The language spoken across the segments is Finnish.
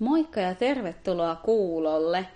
Moikka ja tervetuloa kuulolle.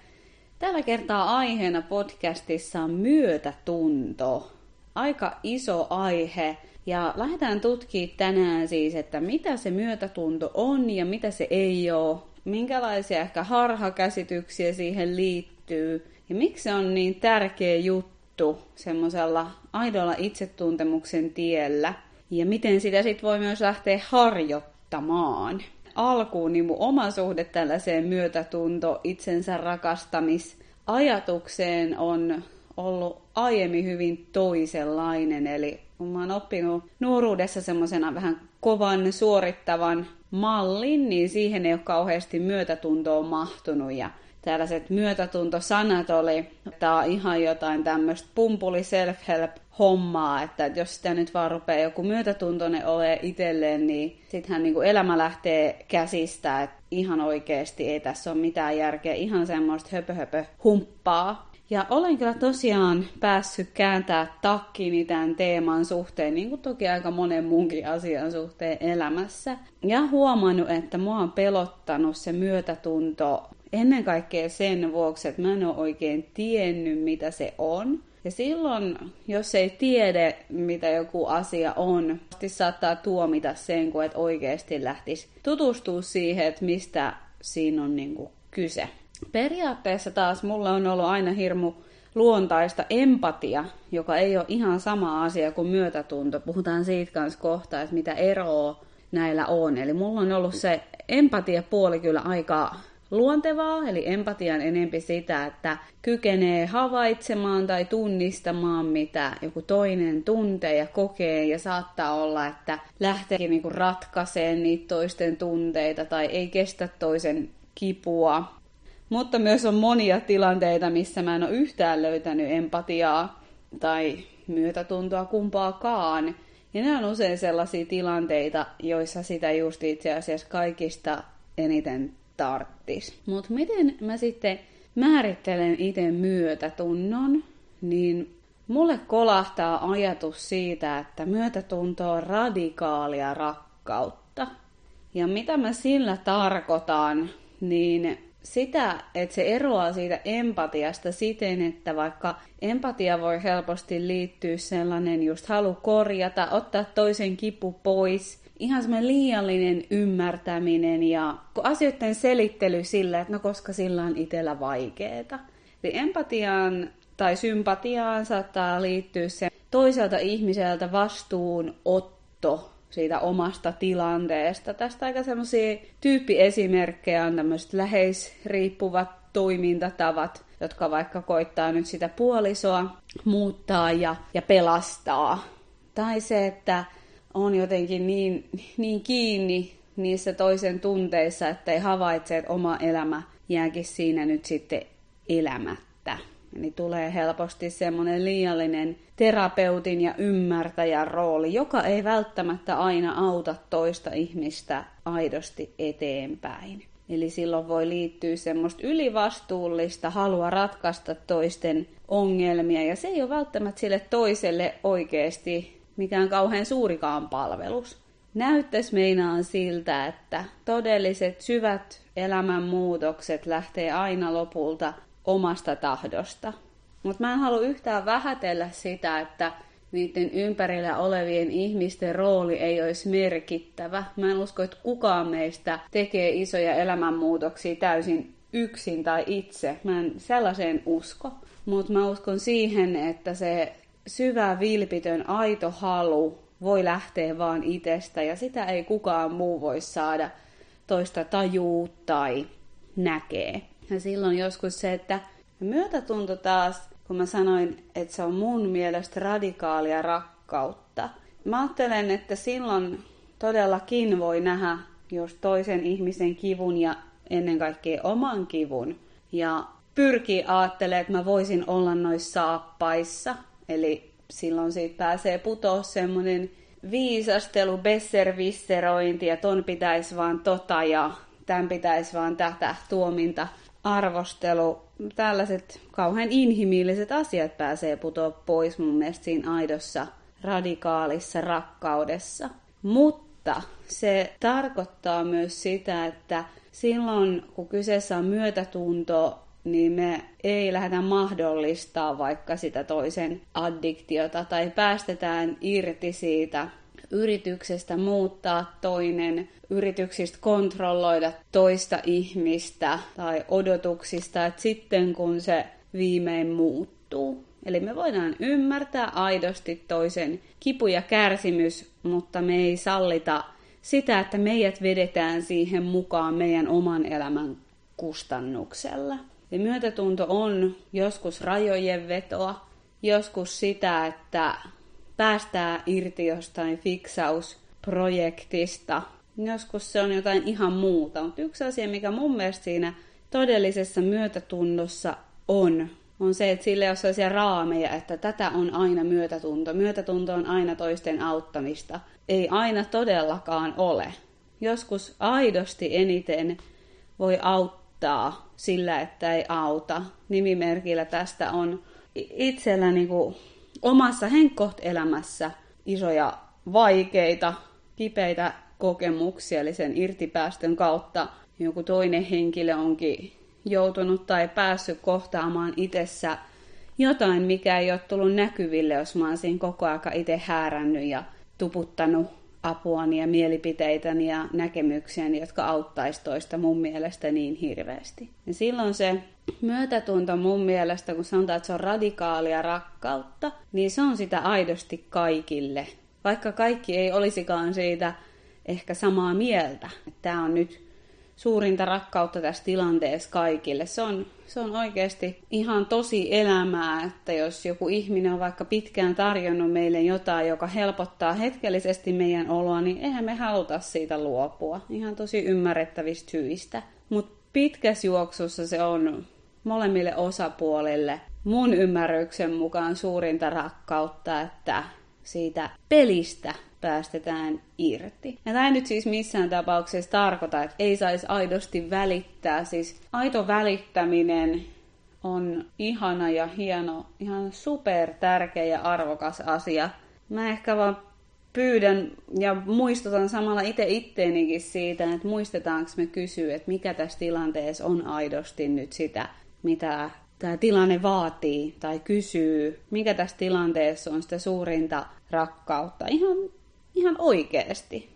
Tällä kertaa aiheena podcastissa on myötätunto. Aika iso aihe. Ja lähdetään tutkimaan tänään siis, että mitä se myötätunto on ja mitä se ei ole. Minkälaisia ehkä harhakäsityksiä siihen liittyy. Ja miksi se on niin tärkeä juttu semmoisella aidolla itsetuntemuksen tiellä. Ja miten sitä sitten voi myös lähteä harjoittamaan alkuun niin mun oma suhde tällaiseen myötätunto, itsensä rakastamisajatukseen on ollut aiemmin hyvin toisenlainen. Eli kun mä oon oppinut nuoruudessa semmoisena vähän kovan suorittavan mallin, niin siihen ei ole kauheasti myötätuntoa mahtunut. Ja tällaiset myötätuntosanat oli tää ihan jotain tämmöistä pumpuli self-help hommaa, että jos sitä nyt vaan rupeaa joku myötätuntoinen ole itselleen, niin sittenhän niin elämä lähtee käsistä, että ihan oikeasti ei tässä ole mitään järkeä, ihan semmoista höpö, humppaa. Ja olen kyllä tosiaan päässyt kääntää takkini tämän teeman suhteen, niin kuin toki aika monen muunkin asian suhteen elämässä. Ja huomannut, että mua on pelottanut se myötätunto ennen kaikkea sen vuoksi, että mä en ole oikein tiennyt, mitä se on. Ja silloin, jos ei tiedä, mitä joku asia on, saattaa tuomita sen, kun et oikeasti lähtisi tutustua siihen, että mistä siinä on niin kuin kyse. Periaatteessa taas mulla on ollut aina hirmu luontaista empatia, joka ei ole ihan sama asia kuin myötätunto. Puhutaan siitä kanssa kohta, että mitä eroa näillä on. Eli mulla on ollut se empatia-puoli kyllä aika luontevaa, eli empatian enempi sitä, että kykenee havaitsemaan tai tunnistamaan, mitä joku toinen tuntee ja kokee, ja saattaa olla, että lähteekin niinku ratkaiseen niitä toisten tunteita tai ei kestä toisen kipua. Mutta myös on monia tilanteita, missä mä en ole yhtään löytänyt empatiaa tai myötätuntoa kumpaakaan. Ja ne on usein sellaisia tilanteita, joissa sitä just itse asiassa kaikista eniten tarttis. Mutta miten mä sitten määrittelen itse myötätunnon, niin mulle kolahtaa ajatus siitä, että myötätunto on radikaalia rakkautta. Ja mitä mä sillä tarkoitan, niin sitä, että se eroaa siitä empatiasta siten, että vaikka empatia voi helposti liittyä sellainen just halu korjata, ottaa toisen kipu pois – ihan semmoinen liiallinen ymmärtäminen ja asioiden selittely sillä, että no koska sillä on itsellä vaikeeta. Eli empatiaan tai sympatiaan saattaa liittyä se toiselta ihmiseltä vastuunotto siitä omasta tilanteesta. Tästä aika semmoisia tyyppiesimerkkejä on tämmöiset läheisriippuvat toimintatavat, jotka vaikka koittaa nyt sitä puolisoa muuttaa ja, ja pelastaa. Tai se, että on jotenkin niin, niin kiinni niissä toisen tunteissa, että ei havaitse, että oma elämä jääkin siinä nyt sitten elämättä. Eli tulee helposti semmoinen liiallinen terapeutin ja ymmärtäjän rooli, joka ei välttämättä aina auta toista ihmistä aidosti eteenpäin. Eli silloin voi liittyä semmoista ylivastuullista halua ratkaista toisten ongelmia, ja se ei ole välttämättä sille toiselle oikeasti mikään kauhean suurikaan palvelus. Näyttäisi meinaan siltä, että todelliset syvät elämänmuutokset lähtee aina lopulta omasta tahdosta. Mutta mä en halua yhtään vähätellä sitä, että niiden ympärillä olevien ihmisten rooli ei olisi merkittävä. Mä en usko, että kukaan meistä tekee isoja elämänmuutoksia täysin yksin tai itse. Mä en sellaiseen usko. Mutta mä uskon siihen, että se syvä, vilpitön, aito halu voi lähteä vaan itsestä ja sitä ei kukaan muu voi saada toista tajuu tai näkee. Ja silloin joskus se, että myötätunto taas, kun mä sanoin, että se on mun mielestä radikaalia rakkautta. Mä ajattelen, että silloin todellakin voi nähdä jos toisen ihmisen kivun ja ennen kaikkea oman kivun. Ja pyrkii ajattelemaan, että mä voisin olla noissa saappaissa, Eli silloin siitä pääsee putoa semmoinen viisastelu, besservisserointi ja ton pitäisi vaan tota ja tämän pitäisi vaan tätä tuominta, arvostelu. Tällaiset kauhean inhimilliset asiat pääsee putoa pois mun mielestä siinä aidossa radikaalissa rakkaudessa. Mutta se tarkoittaa myös sitä, että silloin, kun kyseessä on myötätunto, niin me ei lähdetä mahdollistaa vaikka sitä toisen addiktiota tai päästetään irti siitä yrityksestä muuttaa toinen, yrityksistä kontrolloida toista ihmistä tai odotuksista, että sitten kun se viimein muuttuu. Eli me voidaan ymmärtää aidosti toisen kipu ja kärsimys, mutta me ei sallita sitä, että meidät vedetään siihen mukaan meidän oman elämän kustannuksella. Ja myötätunto on joskus rajojen vetoa, joskus sitä, että päästää irti jostain fiksausprojektista. Joskus se on jotain ihan muuta, mutta yksi asia, mikä mun mielestä siinä todellisessa myötätunnossa on, on se, että sille ole sellaisia raameja, että tätä on aina myötätunto. Myötätunto on aina toisten auttamista. Ei aina todellakaan ole. Joskus aidosti eniten voi auttaa sillä, että ei auta. Nimimerkillä tästä on itsellä niin kuin omassa henkkoht-elämässä isoja vaikeita, kipeitä kokemuksia, eli sen irtipäästön kautta joku toinen henkilö onkin joutunut tai päässyt kohtaamaan itsessä jotain, mikä ei ole tullut näkyville, jos mä oon siinä koko aika itse häärännyt ja tuputtanut apuani ja mielipiteitäni ja näkemyksiäni, jotka auttaisi toista mun mielestä niin hirveästi. Ja silloin se myötätunto mun mielestä, kun sanotaan, että se on radikaalia rakkautta, niin se on sitä aidosti kaikille. Vaikka kaikki ei olisikaan siitä ehkä samaa mieltä. Tämä on nyt suurinta rakkautta tässä tilanteessa kaikille. Se on, se on oikeasti ihan tosi elämää, että jos joku ihminen on vaikka pitkään tarjonnut meille jotain, joka helpottaa hetkellisesti meidän oloa, niin eihän me haluta siitä luopua. Ihan tosi ymmärrettävistä syistä. Mutta pitkässä juoksussa se on molemmille osapuolille mun ymmärryksen mukaan suurinta rakkautta, että siitä pelistä päästetään irti. Ja tämä ei nyt siis missään tapauksessa tarkoita, että ei saisi aidosti välittää. Siis aito välittäminen on ihana ja hieno, ihan super tärkeä ja arvokas asia. Mä ehkä vaan pyydän ja muistutan samalla itse itteenikin siitä, että muistetaanko me kysyä, että mikä tässä tilanteessa on aidosti nyt sitä, mitä tämä tilanne vaatii tai kysyy, mikä tässä tilanteessa on sitä suurinta rakkautta. Ihan ihan oikeasti.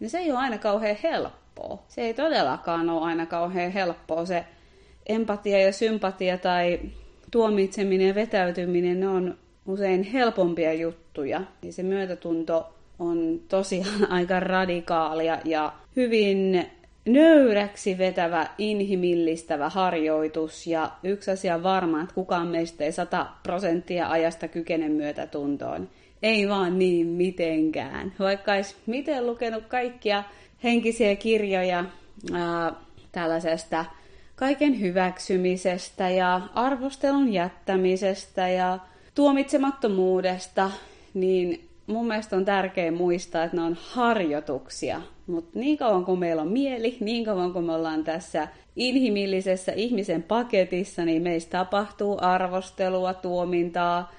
niin se ei ole aina kauhean helppoa. Se ei todellakaan ole aina kauhean helppoa. Se empatia ja sympatia tai tuomitseminen ja vetäytyminen, ne on usein helpompia juttuja. Ja se myötätunto on tosiaan aika radikaalia ja hyvin nöyräksi vetävä, inhimillistävä harjoitus. Ja yksi asia varma, että kukaan meistä ei sata prosenttia ajasta kykene myötätuntoon ei vaan niin mitenkään. Vaikka olisi miten lukenut kaikkia henkisiä kirjoja ää, tällaisesta kaiken hyväksymisestä ja arvostelun jättämisestä ja tuomitsemattomuudesta, niin mun mielestä on tärkeää muistaa, että ne on harjoituksia. Mutta niin kauan kuin meillä on mieli, niin kauan kuin me ollaan tässä inhimillisessä ihmisen paketissa, niin meistä tapahtuu arvostelua, tuomintaa,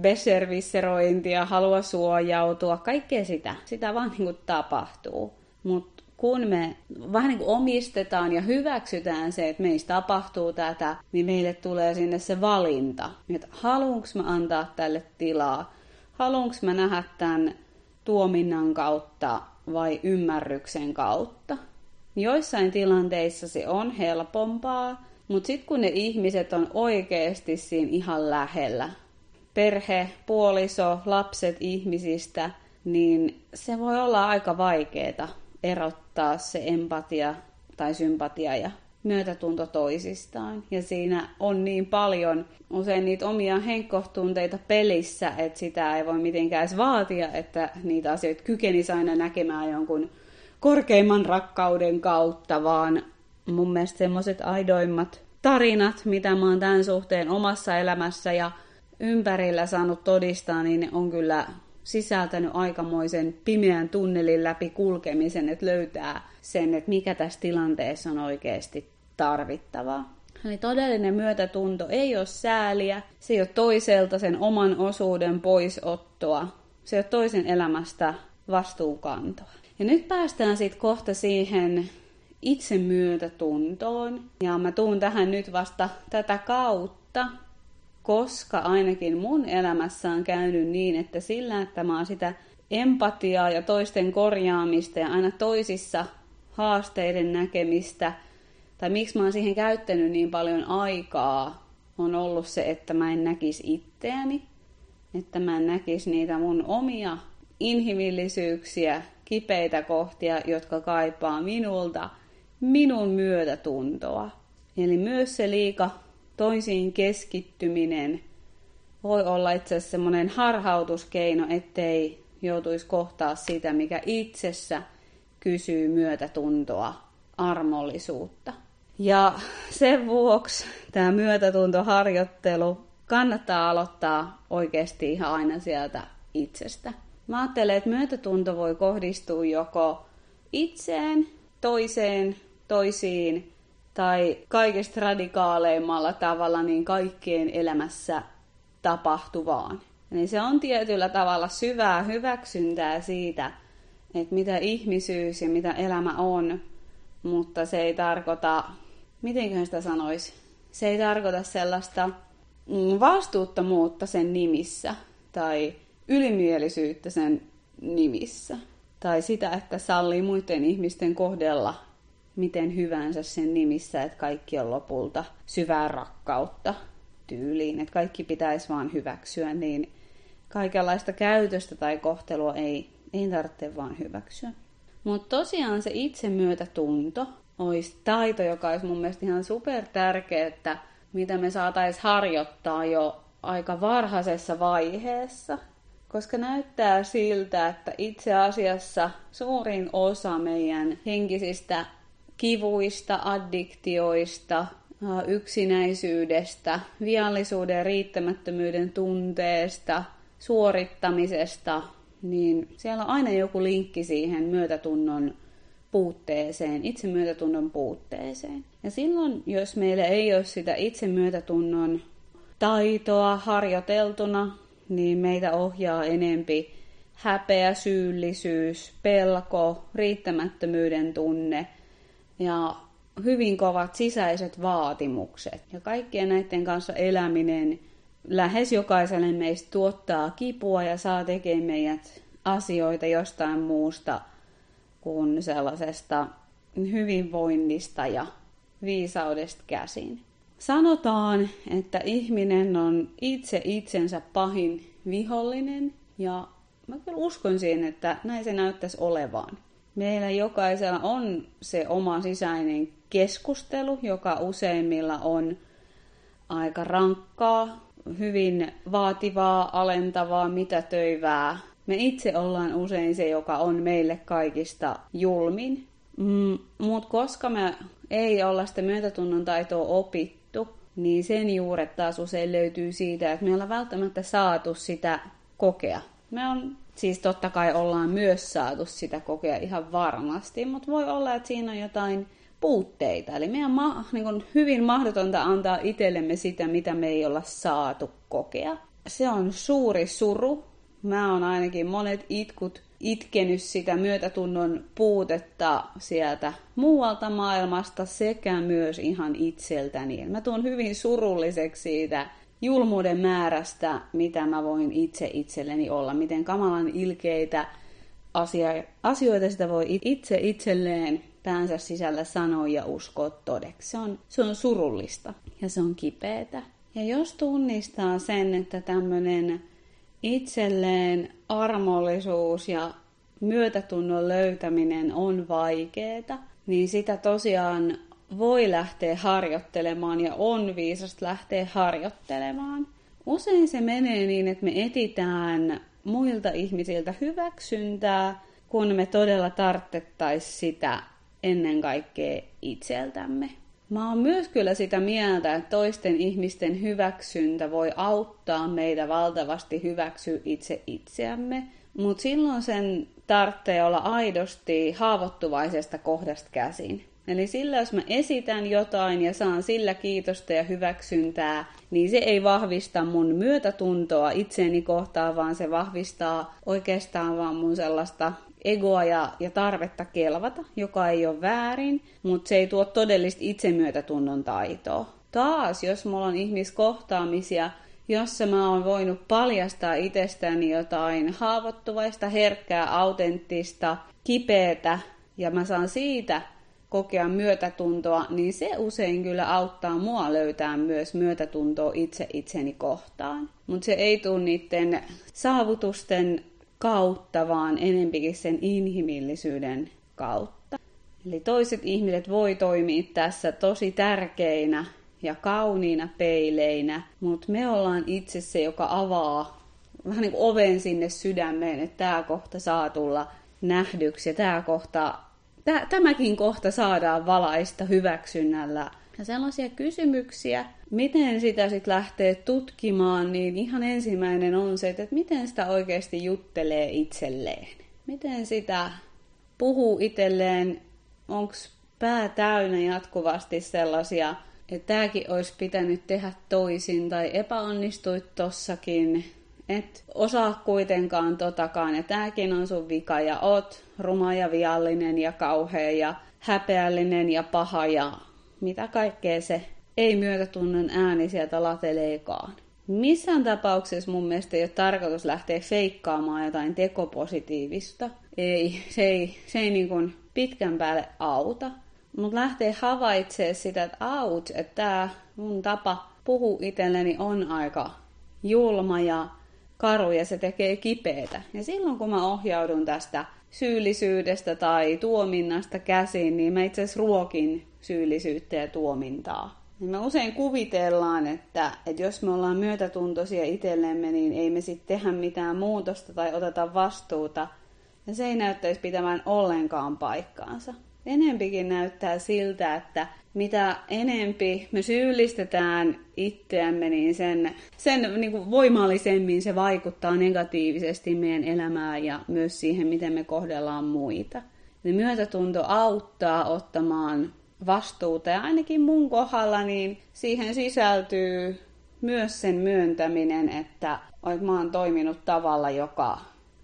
besservisserointia, halua suojautua, kaikkea sitä. Sitä vaan niin kuin tapahtuu. Mutta kun me vähän niin kuin omistetaan ja hyväksytään se, että meistä tapahtuu tätä, niin meille tulee sinne se valinta, että haluanko mä antaa tälle tilaa, haluanko mä nähdä tämän tuominnan kautta vai ymmärryksen kautta. Joissain tilanteissa se on helpompaa, mutta sitten kun ne ihmiset on oikeasti siinä ihan lähellä, perhe, puoliso, lapset ihmisistä, niin se voi olla aika vaikeaa erottaa se empatia tai sympatia ja myötätunto toisistaan. Ja siinä on niin paljon usein niitä omia henkkohtunteita pelissä, että sitä ei voi mitenkään edes vaatia, että niitä asioita kykenisi aina näkemään jonkun korkeimman rakkauden kautta, vaan mun mielestä semmoiset aidoimmat tarinat, mitä mä oon tämän suhteen omassa elämässä ja ympärillä saanut todistaa, niin on kyllä sisältänyt aikamoisen pimeän tunnelin läpi kulkemisen, että löytää sen, että mikä tässä tilanteessa on oikeasti tarvittavaa. Eli todellinen myötätunto ei ole sääliä, se ei ole toiselta sen oman osuuden poisottoa, se ei ole toisen elämästä vastuunkantoa. Ja nyt päästään sitten kohta siihen itsemyötätuntoon. Ja mä tuun tähän nyt vasta tätä kautta, koska ainakin mun elämässä on käynyt niin, että sillä, että mä oon sitä empatiaa ja toisten korjaamista ja aina toisissa haasteiden näkemistä, tai miksi mä oon siihen käyttänyt niin paljon aikaa, on ollut se, että mä en näkisi itseäni, että mä en näkisi niitä mun omia inhimillisyyksiä, kipeitä kohtia, jotka kaipaa minulta minun myötätuntoa. Eli myös se liika toisiin keskittyminen voi olla itse asiassa semmoinen harhautuskeino, ettei joutuisi kohtaa sitä, mikä itsessä kysyy myötätuntoa, armollisuutta. Ja sen vuoksi tämä myötätuntoharjoittelu kannattaa aloittaa oikeasti ihan aina sieltä itsestä. Mä ajattelen, että myötätunto voi kohdistua joko itseen, toiseen, toisiin tai kaikesta radikaaleimmalla tavalla niin kaikkien elämässä tapahtuvaan. Eli se on tietyllä tavalla syvää hyväksyntää siitä, että mitä ihmisyys ja mitä elämä on, mutta se ei tarkoita, mitenköhän sitä sanoisi, se ei tarkoita sellaista mm, vastuuttomuutta sen nimissä tai ylimielisyyttä sen nimissä. Tai sitä, että sallii muiden ihmisten kohdella miten hyvänsä sen nimissä, että kaikki on lopulta syvää rakkautta tyyliin, että kaikki pitäisi vaan hyväksyä, niin kaikenlaista käytöstä tai kohtelua ei, ei tarvitse vaan hyväksyä. Mutta tosiaan se itsemyötätunto olisi taito, joka olisi mun mielestä ihan super tärkeä, että mitä me saataisiin harjoittaa jo aika varhaisessa vaiheessa, koska näyttää siltä, että itse asiassa suurin osa meidän henkisistä kivuista, addiktioista, yksinäisyydestä, viallisuuden riittämättömyyden tunteesta, suorittamisesta, niin siellä on aina joku linkki siihen myötätunnon puutteeseen, itsemyötätunnon puutteeseen. Ja silloin, jos meillä ei ole sitä itsemyötätunnon taitoa harjoiteltuna, niin meitä ohjaa enempi häpeä, syyllisyys, pelko, riittämättömyyden tunne ja hyvin kovat sisäiset vaatimukset. Ja kaikkien näiden kanssa eläminen lähes jokaiselle meistä tuottaa kipua ja saa tekemään meidät asioita jostain muusta kuin sellaisesta hyvinvoinnista ja viisaudesta käsin. Sanotaan, että ihminen on itse itsensä pahin vihollinen ja mä kyllä uskon siihen, että näin se näyttäisi olevan. Meillä jokaisella on se oma sisäinen keskustelu, joka useimmilla on aika rankkaa, hyvin vaativaa, alentavaa, mitätöivää. Me itse ollaan usein se, joka on meille kaikista julmin. Mm, Mutta koska me ei olla sitä myötätunnon taitoa opittu, niin sen juuret taas usein löytyy siitä, että me ollaan välttämättä saatu sitä kokea. Me on Siis totta kai ollaan myös saatu sitä kokea ihan varmasti, mutta voi olla, että siinä on jotain puutteita. Eli meidän ma- niin on hyvin mahdotonta antaa itsellemme sitä, mitä me ei olla saatu kokea. Se on suuri suru. Mä oon ainakin monet itkut itkenyt sitä myötätunnon puutetta sieltä muualta maailmasta sekä myös ihan itseltäni. Mä tuun hyvin surulliseksi siitä julmuuden määrästä, mitä mä voin itse itselleni olla, miten kamalan ilkeitä asia, asioita sitä voi itse itselleen päänsä sisällä sanoa ja uskoa todeksi. Se on, se on surullista ja se on kipeätä. Ja jos tunnistaa sen, että tämmöinen itselleen armollisuus ja myötätunnon löytäminen on vaikeeta, niin sitä tosiaan voi lähteä harjoittelemaan ja on viisasta lähteä harjoittelemaan. Usein se menee niin, että me etitään muilta ihmisiltä hyväksyntää, kun me todella tarttettaisiin sitä ennen kaikkea itseltämme. Mä oon myös kyllä sitä mieltä, että toisten ihmisten hyväksyntä voi auttaa meitä valtavasti hyväksyä itse itseämme, mutta silloin sen tarvitsee olla aidosti haavoittuvaisesta kohdasta käsin. Eli sillä, jos mä esitän jotain ja saan sillä kiitosta ja hyväksyntää, niin se ei vahvista mun myötätuntoa itseeni kohtaan, vaan se vahvistaa oikeastaan vaan mun sellaista egoa ja, ja tarvetta kelvata, joka ei ole väärin, mutta se ei tuo todellista itsemyötätunnon taitoa. Taas, jos mulla on ihmiskohtaamisia, jossa mä oon voinut paljastaa itsestäni jotain haavoittuvaista, herkkää, autenttista, kipeätä, ja mä saan siitä kokea myötätuntoa, niin se usein kyllä auttaa mua löytää myös myötätuntoa itse itseni kohtaan. Mutta se ei tule niiden saavutusten kautta, vaan enempikin sen inhimillisyyden kautta. Eli toiset ihmiset voi toimia tässä tosi tärkeinä ja kauniina peileinä, mutta me ollaan itse se, joka avaa vähän niin kuin oven sinne sydämeen, että tämä kohta saa tulla nähdyksi ja tämä kohta, tämäkin kohta saadaan valaista hyväksynnällä. Ja sellaisia kysymyksiä, miten sitä sitten lähtee tutkimaan, niin ihan ensimmäinen on se, että miten sitä oikeasti juttelee itselleen. Miten sitä puhuu itselleen, onko pää täynnä jatkuvasti sellaisia että tämäkin olisi pitänyt tehdä toisin tai epäonnistuit tossakin, et osaa kuitenkaan totakaan ja tämäkin on sun vika ja oot ruma ja viallinen ja kauhea ja häpeällinen ja paha ja mitä kaikkea se ei myötätunnon ääni sieltä lateleekaan. Missään tapauksessa mun mielestä ei ole tarkoitus lähteä feikkaamaan jotain tekopositiivista. Ei, se ei, se ei niin kuin pitkän päälle auta. Mutta lähtee havaitsemaan sitä, että aut, että tämä mun tapa puhua itselleni on aika julma ja karu ja se tekee kipeätä. Ja silloin kun mä ohjaudun tästä syyllisyydestä tai tuominnasta käsiin, niin mä itse asiassa ruokin syyllisyyttä ja tuomintaa. Niin me usein kuvitellaan, että, että jos me ollaan myötätuntoisia itsellemme, niin ei me sitten tehdä mitään muutosta tai oteta vastuuta. Ja se ei näyttäisi pitämään ollenkaan paikkaansa enempikin näyttää siltä, että mitä enempi me syyllistetään itseämme, niin sen, sen niin kuin voimallisemmin se vaikuttaa negatiivisesti meidän elämään ja myös siihen, miten me kohdellaan muita. Eli myötätunto auttaa ottamaan vastuuta ja ainakin mun kohdalla niin siihen sisältyy myös sen myöntäminen, että mä oon toiminut tavalla, joka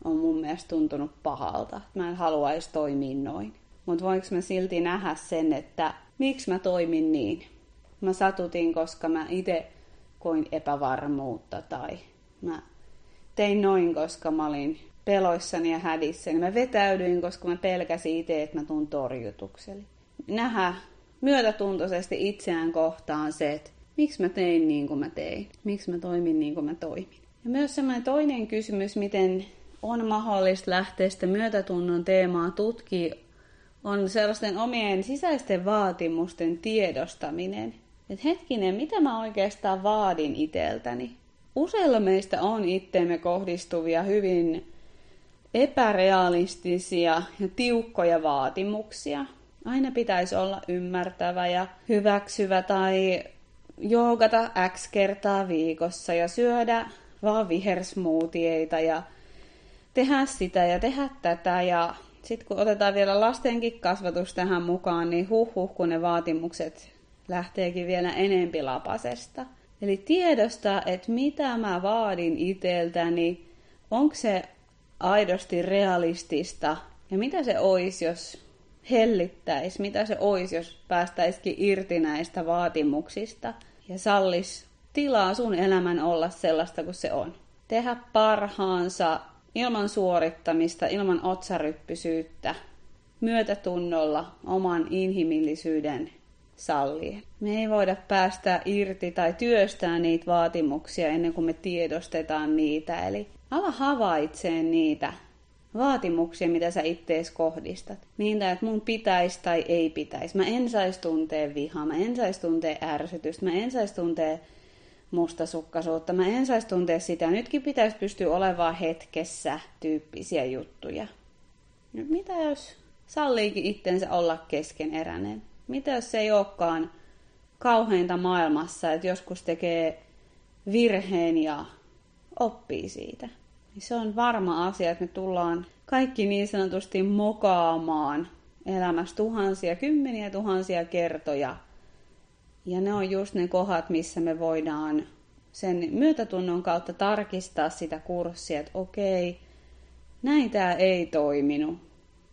on mun mielestä tuntunut pahalta. Mä en haluaisi toimia noin. Mutta voinko mä silti nähdä sen, että miksi mä toimin niin? Mä satutin, koska mä itse koin epävarmuutta tai mä tein noin, koska mä olin peloissani ja hädissäni. Mä vetäydyin, koska mä pelkäsin itse, että mä tuun torjutukselle. Nähdä myötätuntoisesti itseään kohtaan se, että miksi mä tein niin kuin mä tein, miksi mä toimin niin kuin mä toimin. Ja myös semmoinen toinen kysymys, miten on mahdollista lähteä sitä myötätunnon teemaa tutkimaan, on sellaisten omien sisäisten vaatimusten tiedostaminen. Että hetkinen, mitä mä oikeastaan vaadin iteltäni? Useilla meistä on itteemme kohdistuvia hyvin epärealistisia ja tiukkoja vaatimuksia. Aina pitäisi olla ymmärtävä ja hyväksyvä tai joogata X kertaa viikossa ja syödä vaan vihersmoothieita ja tehdä sitä ja tehdä tätä ja sitten kun otetaan vielä lastenkin kasvatus tähän mukaan, niin huh huh, kun ne vaatimukset lähteekin vielä enempi lapasesta. Eli tiedostaa, että mitä mä vaadin iteltäni, onko se aidosti realistista ja mitä se olisi, jos hellittäisi, mitä se olisi, jos päästäisikin irti näistä vaatimuksista ja sallis tilaa sun elämän olla sellaista kuin se on. Tehdä parhaansa ilman suorittamista, ilman otsaryppysyyttä, myötätunnolla oman inhimillisyyden sallien. Me ei voida päästä irti tai työstää niitä vaatimuksia ennen kuin me tiedostetaan niitä. Eli ala havaitseen niitä vaatimuksia, mitä sä ittees kohdistat. Niitä, että mun pitäisi tai ei pitäisi. Mä en saisi tuntea vihaa, mä en saisi tuntea ärsytystä, mä en saisi tuntea mustasukkaisuutta. Mä en saisi tuntea sitä. Nytkin pitäisi pystyä olemaan hetkessä tyyppisiä juttuja. No, mitä jos salliikin itsensä olla keskeneräinen? Mitä jos se ei olekaan kauheinta maailmassa, että joskus tekee virheen ja oppii siitä? Niin se on varma asia, että me tullaan kaikki niin sanotusti mokaamaan elämässä tuhansia, kymmeniä tuhansia kertoja – ja ne on just ne kohdat, missä me voidaan sen myötätunnon kautta tarkistaa sitä kurssia, että okei, näin tämä ei toiminut.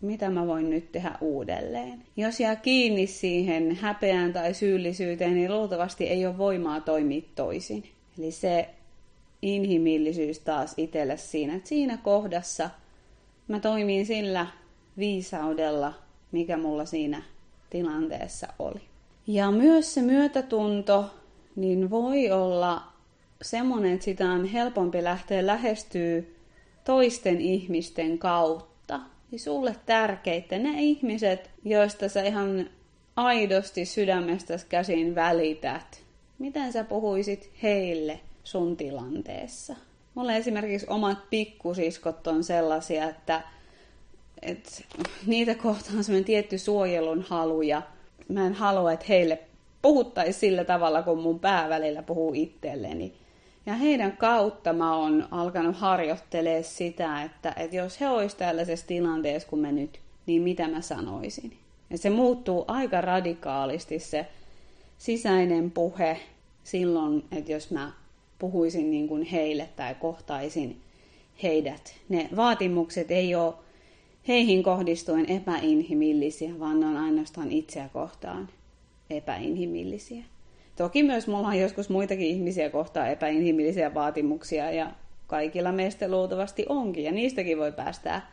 mitä mä voin nyt tehdä uudelleen. Jos jää kiinni siihen häpeään tai syyllisyyteen, niin luultavasti ei ole voimaa toimia toisin. Eli se inhimillisyys taas itselle siinä, että siinä kohdassa mä toimin sillä viisaudella, mikä mulla siinä tilanteessa oli. Ja myös se myötätunto, niin voi olla semmoinen, että sitä on helpompi lähteä lähestyä toisten ihmisten kautta. Niin sulle tärkeitä ne ihmiset, joista sä ihan aidosti sydämestä käsin välität. Miten sä puhuisit heille sun tilanteessa? Mulla esimerkiksi omat pikkusiskot on sellaisia, että, että niitä kohtaan semmoinen tietty suojelun halu ja mä en halua, että heille puhuttaisi sillä tavalla, kun mun pää välillä puhuu itselleni. Ja heidän kautta mä oon alkanut harjoittelee sitä, että, että jos he olisivat tällaisessa tilanteessa kuin me nyt, niin mitä mä sanoisin. Ja se muuttuu aika radikaalisti se sisäinen puhe silloin, että jos mä puhuisin niin kuin heille tai kohtaisin heidät. Ne vaatimukset ei ole heihin kohdistuen epäinhimillisiä, vaan ne on ainoastaan itseä kohtaan epäinhimillisiä. Toki myös mulla on joskus muitakin ihmisiä kohtaa epäinhimillisiä vaatimuksia ja kaikilla meistä luultavasti onkin ja niistäkin voi päästää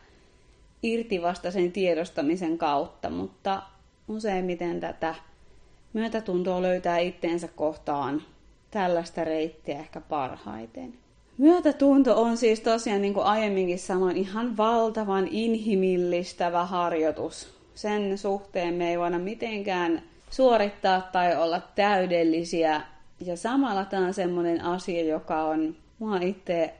irti vasta sen tiedostamisen kautta, mutta useimmiten tätä myötätuntoa löytää itteensä kohtaan tällaista reittiä ehkä parhaiten. Myötätunto on siis tosiaan, niin kuin aiemminkin sanoin, ihan valtavan inhimillistävä harjoitus. Sen suhteen me ei voida mitenkään suorittaa tai olla täydellisiä. Ja samalla tämä on semmoinen asia, joka on mua itse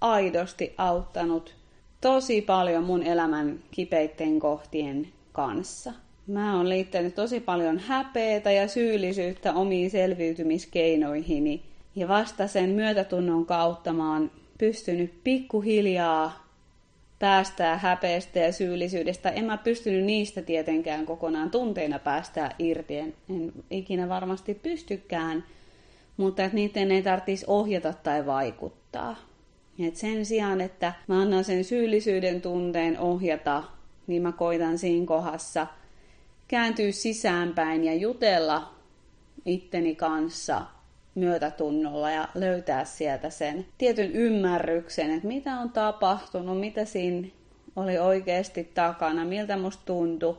aidosti auttanut tosi paljon mun elämän kipeitten kohtien kanssa. Mä oon liittänyt tosi paljon häpeetä ja syyllisyyttä omiin selviytymiskeinoihini. Ja vasta sen myötätunnon kautta mä oon pystynyt pikkuhiljaa päästää häpeästä ja syyllisyydestä. En mä pystynyt niistä tietenkään kokonaan tunteina päästää irti. En, en ikinä varmasti pystykään, mutta että niiden ei tarvitsisi ohjata tai vaikuttaa. Et sen sijaan, että mä annan sen syyllisyyden tunteen ohjata, niin mä koitan siinä kohdassa kääntyä sisäänpäin ja jutella itteni kanssa myötätunnolla ja löytää sieltä sen tietyn ymmärryksen, että mitä on tapahtunut, mitä siinä oli oikeasti takana, miltä musta tuntui,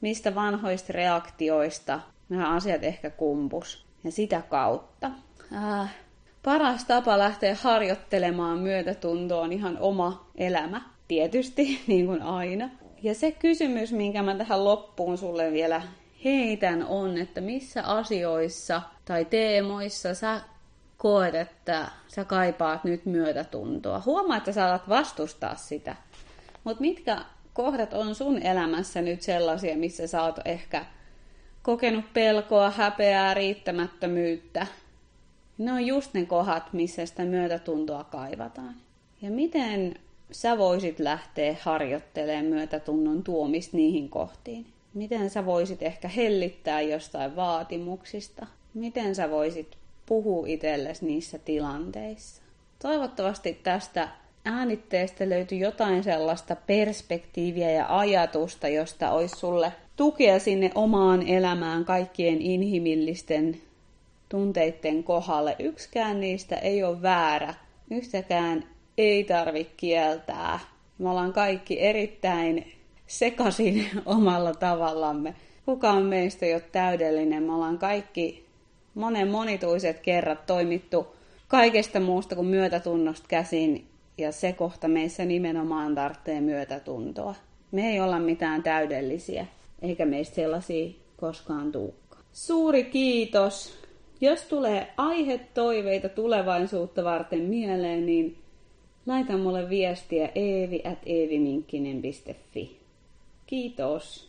mistä vanhoista reaktioista nämä asiat ehkä kumpus. Ja sitä kautta. Äh, paras tapa lähteä harjoittelemaan myötätuntoa on ihan oma elämä, tietysti, niin kuin aina. Ja se kysymys, minkä mä tähän loppuun sulle vielä heitän, on, että missä asioissa tai teemoissa sä koet, että sä kaipaat nyt myötätuntoa. Huomaa, että sä alat vastustaa sitä. Mutta mitkä kohdat on sun elämässä nyt sellaisia, missä sä oot ehkä kokenut pelkoa, häpeää, riittämättömyyttä? Ne on just ne kohdat, missä sitä myötätuntoa kaivataan. Ja miten sä voisit lähteä harjoittelemaan myötätunnon tuomista niihin kohtiin? Miten sä voisit ehkä hellittää jostain vaatimuksista? Miten sä voisit puhua itsellesi niissä tilanteissa? Toivottavasti tästä äänitteestä löytyy jotain sellaista perspektiiviä ja ajatusta, josta olisi sulle tukea sinne omaan elämään kaikkien inhimillisten tunteiden kohdalle. Yksikään niistä ei ole väärä. Yhtäkään ei tarvitse kieltää. Me ollaan kaikki erittäin sekaisin omalla tavallamme. Kukaan meistä ei ole täydellinen. Me ollaan kaikki monen monituiset kerrat toimittu kaikesta muusta kuin myötätunnosta käsin, ja se kohta meissä nimenomaan tarvitsee myötätuntoa. Me ei olla mitään täydellisiä, eikä meistä sellaisia koskaan tuukka. Suuri kiitos! Jos tulee aihetoiveita tulevaisuutta varten mieleen, niin laita mulle viestiä eevi at eeviminkkinen.fi. Kiitos.